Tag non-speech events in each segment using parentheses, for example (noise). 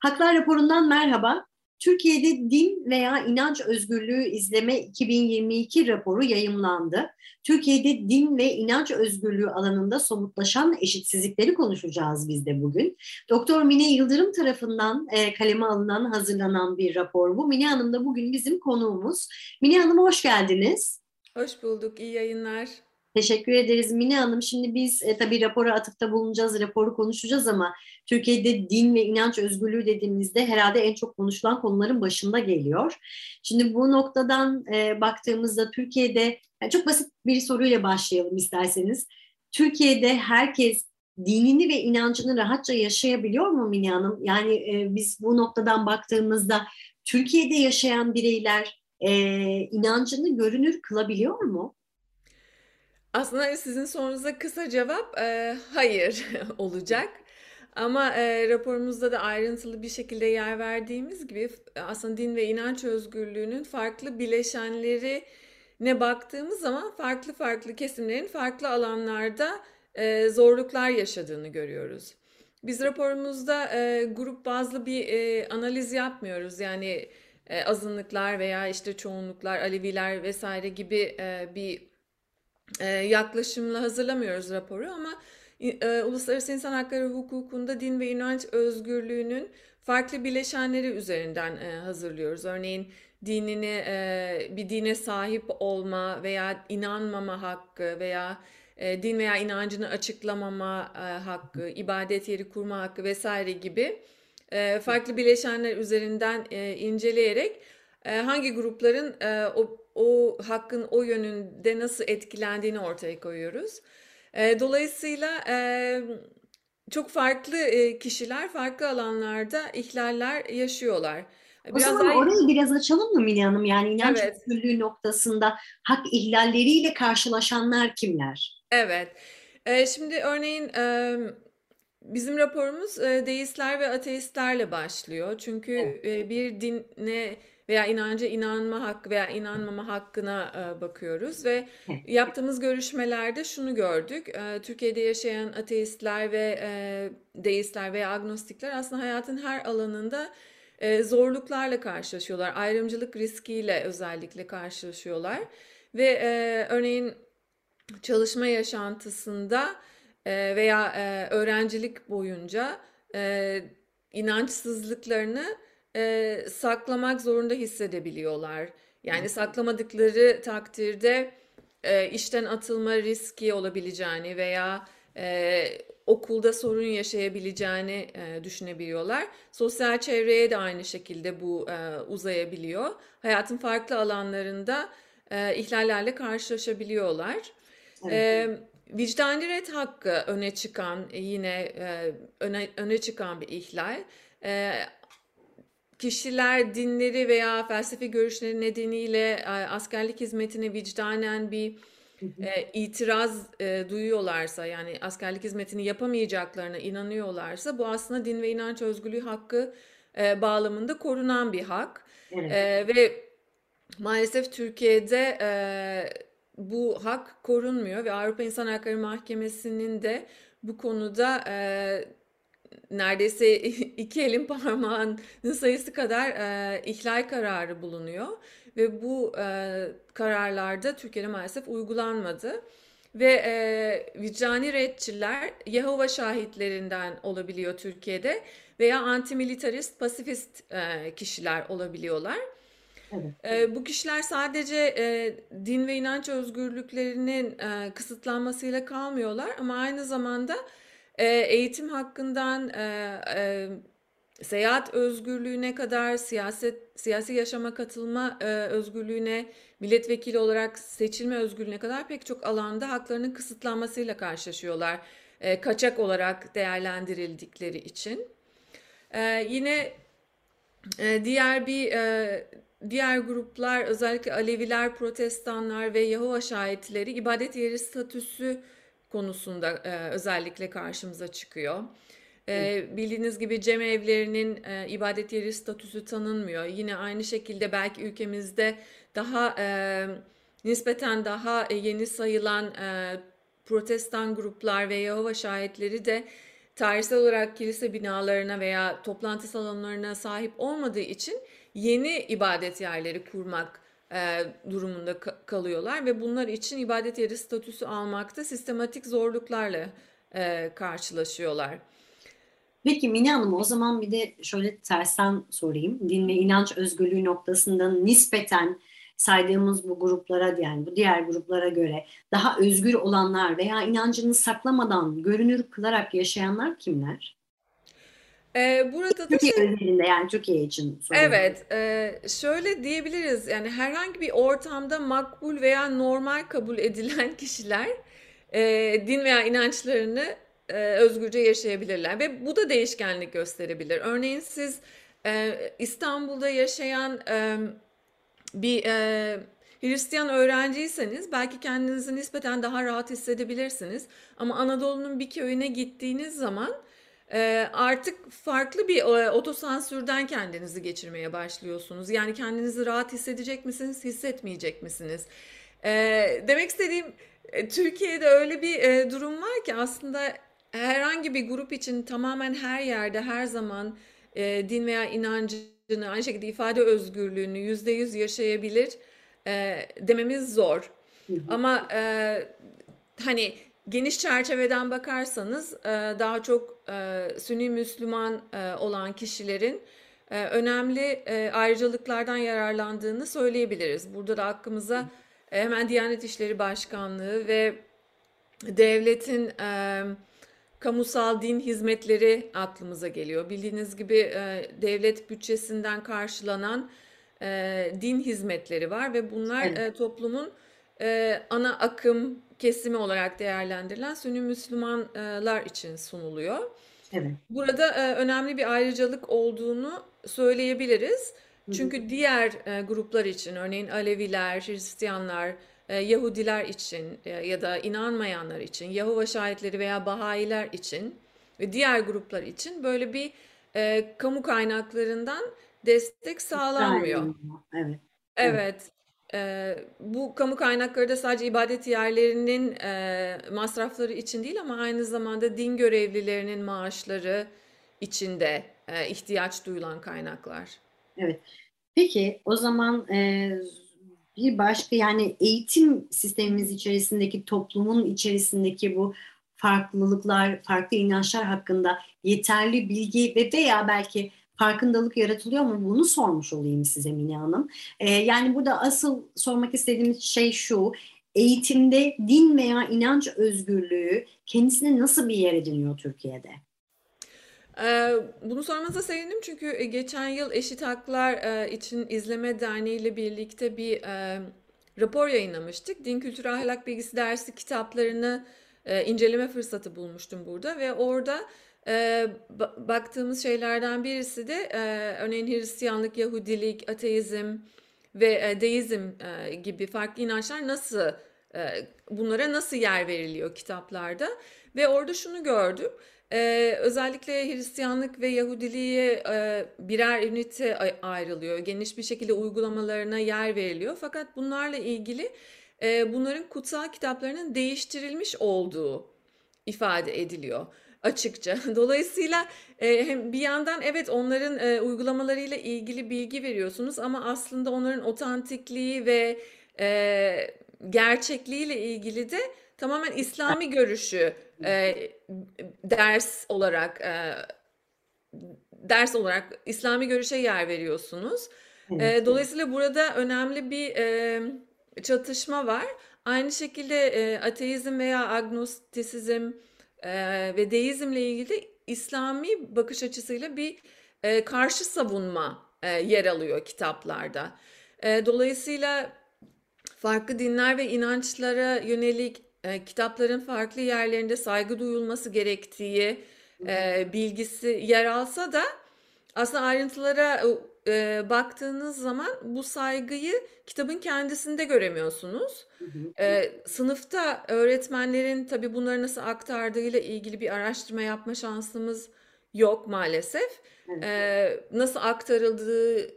Haklar raporundan merhaba. Türkiye'de din veya inanç özgürlüğü izleme 2022 raporu yayımlandı. Türkiye'de din ve inanç özgürlüğü alanında somutlaşan eşitsizlikleri konuşacağız biz de bugün. Doktor Mine Yıldırım tarafından e, kaleme alınan, hazırlanan bir rapor bu. Mine Hanım da bugün bizim konuğumuz. Mine Hanım hoş geldiniz. Hoş bulduk, iyi yayınlar. Teşekkür ederiz Mine Hanım. Şimdi biz e, tabii rapora atıfta bulunacağız, raporu konuşacağız ama Türkiye'de din ve inanç özgürlüğü dediğimizde herhalde en çok konuşulan konuların başında geliyor. Şimdi bu noktadan e, baktığımızda Türkiye'de, yani çok basit bir soruyla başlayalım isterseniz. Türkiye'de herkes dinini ve inancını rahatça yaşayabiliyor mu Mine Hanım? Yani e, biz bu noktadan baktığımızda Türkiye'de yaşayan bireyler e, inancını görünür kılabiliyor mu? Aslında sizin sorunuza kısa cevap e, hayır (laughs) olacak. Ama e, raporumuzda da ayrıntılı bir şekilde yer verdiğimiz gibi aslında din ve inanç özgürlüğünün farklı bileşenleri ne baktığımız zaman farklı farklı kesimlerin farklı alanlarda e, zorluklar yaşadığını görüyoruz. Biz raporumuzda e, grup bazlı bir e, analiz yapmıyoruz. Yani e, azınlıklar veya işte çoğunluklar, Aleviler vesaire gibi e, bir e, yaklaşımla hazırlamıyoruz raporu ama e, uluslararası insan hakları hukukunda din ve inanç özgürlüğünün farklı bileşenleri üzerinden e, hazırlıyoruz. Örneğin dinini e, bir dine sahip olma veya inanmama hakkı veya e, din veya inancını açıklamama e, hakkı, ibadet yeri kurma hakkı vesaire gibi e, farklı bileşenler üzerinden e, inceleyerek e, hangi grupların e, o o hakkın o yönünde nasıl etkilendiğini ortaya koyuyoruz. E, dolayısıyla e, çok farklı e, kişiler farklı alanlarda ihlaller yaşıyorlar. O biraz zaman daha... orayı biraz açalım mı Mine Hanım? Yani inanç evet. özgürlüğü noktasında hak ihlalleriyle karşılaşanlar kimler? Evet. E, şimdi örneğin bizim raporumuz deistler ve ateistlerle başlıyor. Çünkü evet. bir dine veya inanca inanma hakkı veya inanmama hakkına e, bakıyoruz ve yaptığımız görüşmelerde şunu gördük. E, Türkiye'de yaşayan ateistler ve e, deistler veya agnostikler aslında hayatın her alanında e, zorluklarla karşılaşıyorlar. Ayrımcılık riskiyle özellikle karşılaşıyorlar ve e, örneğin çalışma yaşantısında e, veya e, öğrencilik boyunca e, inançsızlıklarını e, saklamak zorunda hissedebiliyorlar. Yani saklamadıkları takdirde e, işten atılma riski olabileceğini veya e, okulda sorun yaşayabileceğini e, düşünebiliyorlar. Sosyal çevreye de aynı şekilde bu e, uzayabiliyor. Hayatın farklı alanlarında e, ihlallerle karşılaşabiliyorlar. Evet. E, vicdani red hakkı öne çıkan yine e, öne, öne çıkan bir ihlal. E, kişiler dinleri veya felsefi görüşleri nedeniyle e, askerlik hizmetine vicdanen bir e, itiraz e, duyuyorlarsa yani askerlik hizmetini yapamayacaklarına inanıyorlarsa bu aslında din ve inanç özgürlüğü hakkı e, bağlamında korunan bir hak evet. e, ve maalesef Türkiye'de e, bu hak korunmuyor ve Avrupa İnsan Hakları Mahkemesi'nin de bu konuda e, neredeyse (laughs) iki elin parmağının sayısı kadar e, ihlal kararı bulunuyor ve bu e, kararlarda Türkiye'de maalesef uygulanmadı. Ve e, vicdani redçiler Yehova şahitlerinden olabiliyor Türkiye'de veya antimilitarist, pasifist e, kişiler olabiliyorlar. Evet. E, bu kişiler sadece e, din ve inanç özgürlüklerinin e, kısıtlanmasıyla kalmıyorlar ama aynı zamanda e, eğitim hakkından e, e, seyahat özgürlüğüne kadar siyaset siyasi yaşama katılma e, özgürlüğüne milletvekili olarak seçilme özgürlüğüne kadar pek çok alanda haklarının kısıtlanmasıyla karşılaşıyorlar. E, kaçak olarak değerlendirildikleri için. E, yine e, diğer bir e, diğer gruplar özellikle Aleviler, Protestanlar ve Yahova şahitleri ibadet yeri statüsü konusunda e, özellikle karşımıza çıkıyor. E, bildiğiniz gibi cem evlerinin e, ibadet yeri statüsü tanınmıyor. Yine aynı şekilde belki ülkemizde daha e, nispeten daha yeni sayılan e, protestan gruplar ve Yehova şahitleri de tarihsel olarak kilise binalarına veya toplantı salonlarına sahip olmadığı için yeni ibadet yerleri kurmak e, durumunda ka- kalıyorlar ve bunlar için ibadet yeri statüsü almakta sistematik zorluklarla e, karşılaşıyorlar. Peki Mine Hanım o zaman bir de şöyle tersten sorayım. Din ve inanç özgürlüğü noktasında nispeten saydığımız bu gruplara yani bu diğer gruplara göre daha özgür olanlar veya inancını saklamadan görünür kılarak yaşayanlar kimler? Ee, burada da Türkiye şey, özelinde yani Türkiye için evet, e, şöyle diyebiliriz yani herhangi bir ortamda makbul veya normal kabul edilen (laughs) kişiler e, din veya inançlarını e, özgürce yaşayabilirler ve bu da değişkenlik gösterebilir. Örneğin siz e, İstanbul'da yaşayan e, bir e, Hristiyan öğrenciyseniz belki kendinizi nispeten daha rahat hissedebilirsiniz. Ama Anadolu'nun bir köyüne gittiğiniz zaman artık farklı bir e, otosansürden kendinizi geçirmeye başlıyorsunuz. Yani kendinizi rahat hissedecek misiniz, hissetmeyecek misiniz? E, demek istediğim e, Türkiye'de öyle bir e, durum var ki aslında herhangi bir grup için tamamen her yerde, her zaman din veya inancını aynı şekilde ifade özgürlüğünü yüzde yüz yaşayabilir dememiz zor. Hı hı. Ama hani geniş çerçeveden bakarsanız daha çok e, Sünni Müslüman e, olan kişilerin e, önemli e, ayrıcalıklardan yararlandığını söyleyebiliriz. Burada da hakkımıza e, hemen Diyanet İşleri Başkanlığı ve devletin e, kamusal din hizmetleri aklımıza geliyor. Bildiğiniz gibi e, devlet bütçesinden karşılanan e, din hizmetleri var ve bunlar Evet, e, toplumun e, ana akım kesimi olarak değerlendirilen Sünni Müslümanlar için sunuluyor. evet. Burada e, önemli bir ayrıcalık olduğunu söyleyebiliriz. Çünkü diğer e, gruplar için, örneğin Aleviler, Hristiyanlar, e, Yahudiler için e, ya da inanmayanlar için, Yahova şahitleri veya Bahayiler için ve diğer gruplar için böyle bir e, kamu kaynaklarından destek sağlanmıyor. Evet, evet. E, bu kamu kaynakları da sadece ibadet yerlerinin e, masrafları için değil ama aynı zamanda din görevlilerinin maaşları için de e, ihtiyaç duyulan kaynaklar. Evet. Peki o zaman e, bir başka yani eğitim sistemimiz içerisindeki toplumun içerisindeki bu farklılıklar, farklı inançlar hakkında yeterli bilgi ve veya belki farkındalık yaratılıyor mu? Bunu sormuş olayım size Mine Hanım. E, yani burada asıl sormak istediğimiz şey şu. Eğitimde din veya inanç özgürlüğü kendisine nasıl bir yer ediniyor Türkiye'de? Ee, bunu sormanıza sevindim çünkü e, geçen yıl Eşit Haklar e, için İzleme Derneği ile birlikte bir e, rapor yayınlamıştık. Din Kültürü Ahlak Bilgisi dersi kitaplarını inceleme fırsatı bulmuştum burada ve orada e, ba- baktığımız şeylerden birisi de e, örneğin Hristiyanlık, Yahudilik, ateizm ve e, deizm e, gibi farklı inançlar nasıl e, bunlara nasıl yer veriliyor kitaplarda ve orada şunu gördüm. Ee, özellikle Hristiyanlık ve Yahudiliğe e, birer ünite ay- ayrılıyor. Geniş bir şekilde uygulamalarına yer veriliyor. Fakat bunlarla ilgili e, bunların kutsal kitaplarının değiştirilmiş olduğu ifade ediliyor açıkça. (laughs) Dolayısıyla e, hem bir yandan evet onların e, uygulamalarıyla ilgili bilgi veriyorsunuz ama aslında onların otantikliği ve e, gerçekliğiyle ilgili de tamamen İslami görüşü e, ders olarak e, ders olarak İslami görüşe yer veriyorsunuz. E, dolayısıyla burada önemli bir e, çatışma var. Aynı şekilde e, ateizm veya agnostisizm e, ve deizmle ilgili de İslami bakış açısıyla bir e, karşı savunma e, yer alıyor kitaplarda. E, dolayısıyla farklı dinler ve inançlara yönelik e, kitapların farklı yerlerinde saygı duyulması gerektiği e, bilgisi yer alsa da aslında ayrıntılara e, baktığınız zaman bu saygıyı kitabın kendisinde göremiyorsunuz. Hı hı. E, sınıfta öğretmenlerin tabii bunları nasıl aktardığıyla ilgili bir araştırma yapma şansımız yok maalesef. Evet. E, nasıl aktarıldığı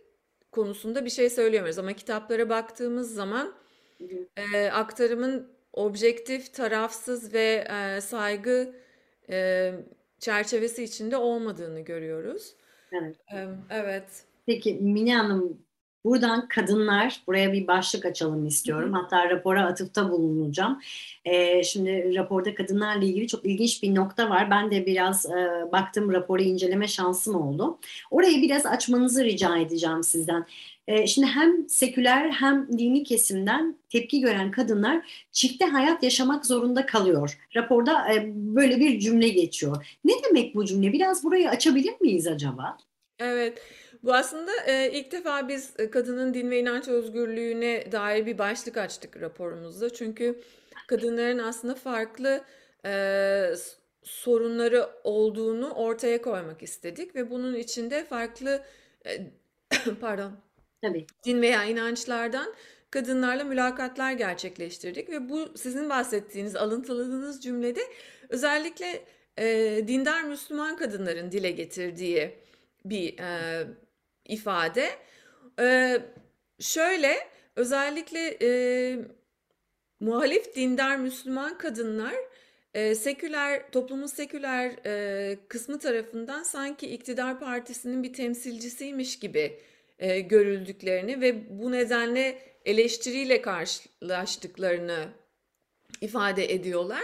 konusunda bir şey söyleyemiyoruz ama kitaplara baktığımız zaman Hı hı. e, aktarımın objektif, tarafsız ve e, saygı e, çerçevesi içinde olmadığını görüyoruz. Evet. Evet. Peki Mine Hanım Buradan kadınlar, buraya bir başlık açalım istiyorum. Hatta rapora atıfta bulunacağım. Ee, şimdi raporda kadınlarla ilgili çok ilginç bir nokta var. Ben de biraz e, baktım raporu inceleme şansım oldu. Orayı biraz açmanızı rica edeceğim sizden. E, şimdi hem seküler hem dini kesimden tepki gören kadınlar çifte hayat yaşamak zorunda kalıyor. Raporda e, böyle bir cümle geçiyor. Ne demek bu cümle? Biraz burayı açabilir miyiz acaba? Evet. Bu aslında e, ilk defa biz e, kadının din ve inanç özgürlüğüne dair bir başlık açtık raporumuzda. Çünkü kadınların aslında farklı e, sorunları olduğunu ortaya koymak istedik ve bunun içinde farklı e, (coughs) pardon Tabii. din veya inançlardan kadınlarla mülakatlar gerçekleştirdik ve bu sizin bahsettiğiniz alıntıladığınız cümlede özellikle e, dindar Müslüman kadınların dile getirdiği bir e, ifade. Ee, şöyle özellikle e, muhalif dindar Müslüman kadınlar e, seküler toplumun seküler e, kısmı tarafından sanki iktidar partisinin bir temsilcisiymiş gibi e, görüldüklerini ve bu nedenle eleştiriyle karşılaştıklarını ifade ediyorlar.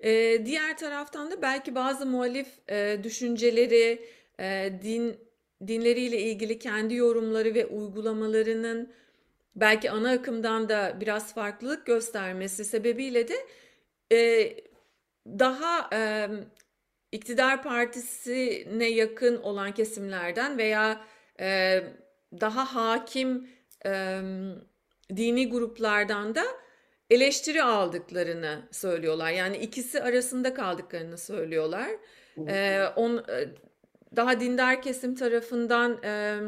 E, diğer taraftan da belki bazı muhalif e, düşünceleri, e, din dinleriyle ilgili kendi yorumları ve uygulamalarının belki ana akımdan da biraz farklılık göstermesi sebebiyle de e, daha e, iktidar partisine yakın olan kesimlerden veya e, daha hakim e, dini gruplardan da eleştiri aldıklarını söylüyorlar. Yani ikisi arasında kaldıklarını söylüyorlar. E, on, daha dindar kesim tarafından e,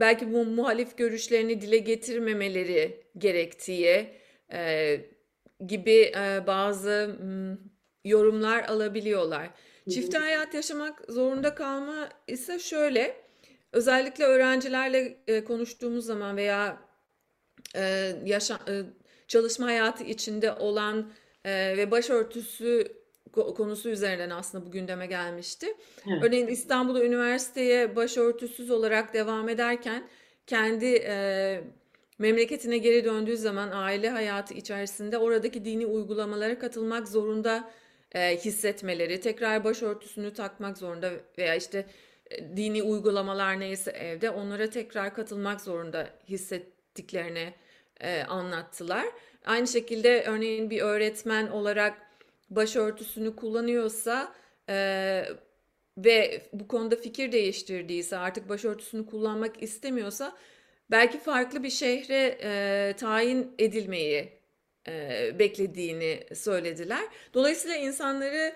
belki bu muhalif görüşlerini dile getirmemeleri gerektiği e, gibi e, bazı yorumlar alabiliyorlar. Çift hayat yaşamak zorunda kalma ise şöyle, özellikle öğrencilerle e, konuştuğumuz zaman veya e, yaşa, e, çalışma hayatı içinde olan e, ve başörtüsü konusu üzerinden aslında bu gündeme gelmişti. Evet. Örneğin İstanbul'da üniversiteye başörtüsüz olarak devam ederken kendi e, memleketine geri döndüğü zaman aile hayatı içerisinde oradaki dini uygulamalara katılmak zorunda e, hissetmeleri, tekrar başörtüsünü takmak zorunda veya işte e, dini uygulamalar neyse evde onlara tekrar katılmak zorunda hissettiklerini e, anlattılar. Aynı şekilde örneğin bir öğretmen olarak başörtüsünü kullanıyorsa e, ve bu konuda fikir değiştirdiyse artık başörtüsünü kullanmak istemiyorsa belki farklı bir şehre e, tayin edilmeyi e, beklediğini söylediler. Dolayısıyla insanları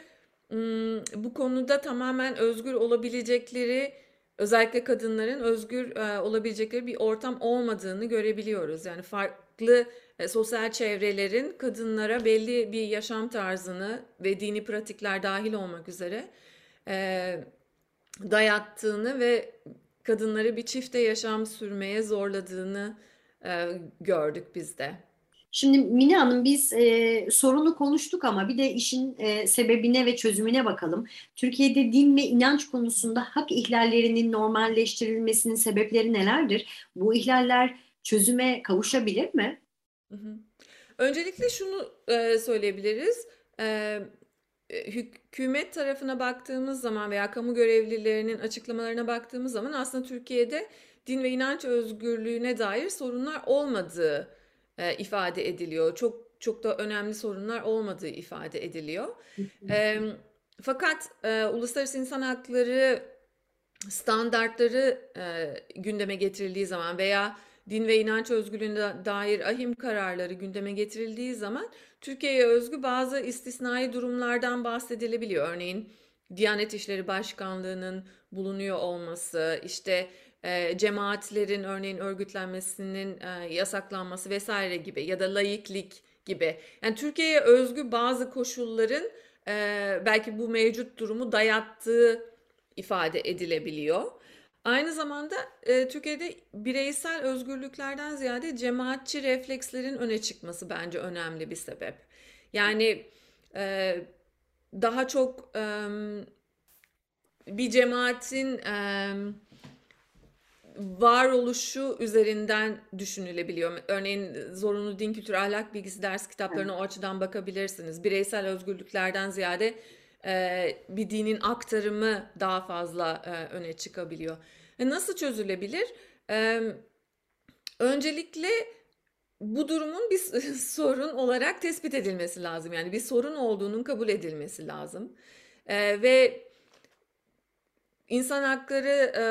bu konuda tamamen özgür olabilecekleri özellikle kadınların özgür e, olabilecekleri bir ortam olmadığını görebiliyoruz. Yani farklı e, sosyal çevrelerin kadınlara belli bir yaşam tarzını ve dini pratikler dahil olmak üzere e, dayattığını ve kadınları bir çifte yaşam sürmeye zorladığını e, gördük biz de. Şimdi Mine Hanım biz e, sorunu konuştuk ama bir de işin e, sebebine ve çözümüne bakalım. Türkiye'de din ve inanç konusunda hak ihlallerinin normalleştirilmesinin sebepleri nelerdir? Bu ihlaller çözüme kavuşabilir mi? Öncelikle şunu e, söyleyebiliriz. E, hükümet tarafına baktığımız zaman veya kamu görevlilerinin açıklamalarına baktığımız zaman aslında Türkiye'de din ve inanç özgürlüğüne dair sorunlar olmadığı e, ifade ediliyor. Çok çok da önemli sorunlar olmadığı ifade ediliyor. e, fakat e, uluslararası insan hakları standartları e, gündeme getirildiği zaman veya din ve inanç özgürlüğüne dair ahim kararları gündeme getirildiği zaman Türkiye'ye özgü bazı istisnai durumlardan bahsedilebiliyor. Örneğin Diyanet İşleri Başkanlığı'nın bulunuyor olması, işte e, cemaatlerin örneğin örgütlenmesinin e, yasaklanması vesaire gibi ya da laiklik gibi. Yani Türkiye'ye özgü bazı koşulların e, belki bu mevcut durumu dayattığı ifade edilebiliyor. Aynı zamanda e, Türkiye'de bireysel özgürlüklerden ziyade cemaatçi reflekslerin öne çıkması bence önemli bir sebep. Yani e, daha çok e, bir cemaatin e, varoluşu üzerinden düşünülebiliyor. Örneğin zorunlu din kültürü ahlak bilgisi ders kitaplarına o açıdan bakabilirsiniz. Bireysel özgürlüklerden ziyade bir dinin aktarımı daha fazla e, öne çıkabiliyor. E, nasıl çözülebilir? E, öncelikle bu durumun bir (laughs) sorun olarak tespit edilmesi lazım. Yani bir sorun olduğunun kabul edilmesi lazım. E, ve insan hakları e,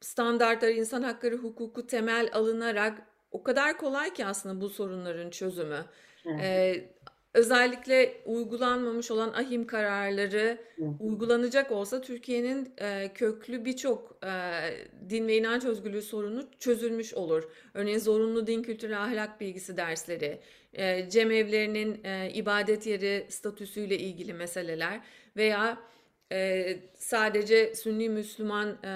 standartları, insan hakları hukuku temel alınarak o kadar kolay ki aslında bu sorunların çözümü. Evet. Özellikle uygulanmamış olan ahim kararları uygulanacak olsa Türkiye'nin e, köklü birçok e, din ve inanç özgürlüğü sorunu çözülmüş olur. Örneğin zorunlu din kültürü ahlak bilgisi dersleri, e, cemevlerinin e, ibadet yeri statüsüyle ilgili meseleler veya e, sadece Sünni Müslüman e,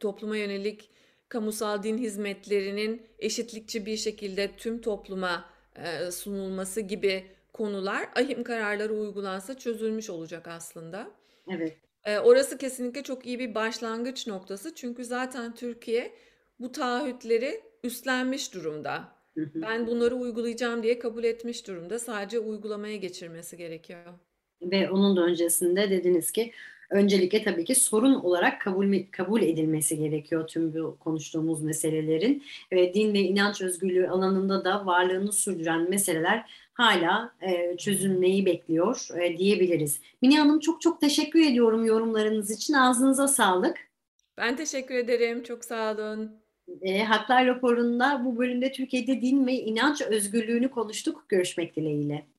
topluma yönelik kamusal din hizmetlerinin eşitlikçi bir şekilde tüm topluma e, sunulması gibi konular ahim kararları uygulansa çözülmüş olacak aslında. Evet. E, orası kesinlikle çok iyi bir başlangıç noktası çünkü zaten Türkiye bu taahhütleri üstlenmiş durumda. Ben bunları uygulayacağım diye kabul etmiş durumda. Sadece uygulamaya geçirmesi gerekiyor ve onun da öncesinde dediniz ki öncelikle tabii ki sorun olarak kabul kabul edilmesi gerekiyor tüm bu konuştuğumuz meselelerin ve din ve inanç özgürlüğü alanında da varlığını sürdüren meseleler hala e, çözülmeyi bekliyor e, diyebiliriz. Mine Hanım çok çok teşekkür ediyorum yorumlarınız için. Ağzınıza sağlık. Ben teşekkür ederim. Çok sağ olun. E, Haklar raporunda bu bölümde Türkiye'de din ve inanç özgürlüğünü konuştuk. Görüşmek dileğiyle.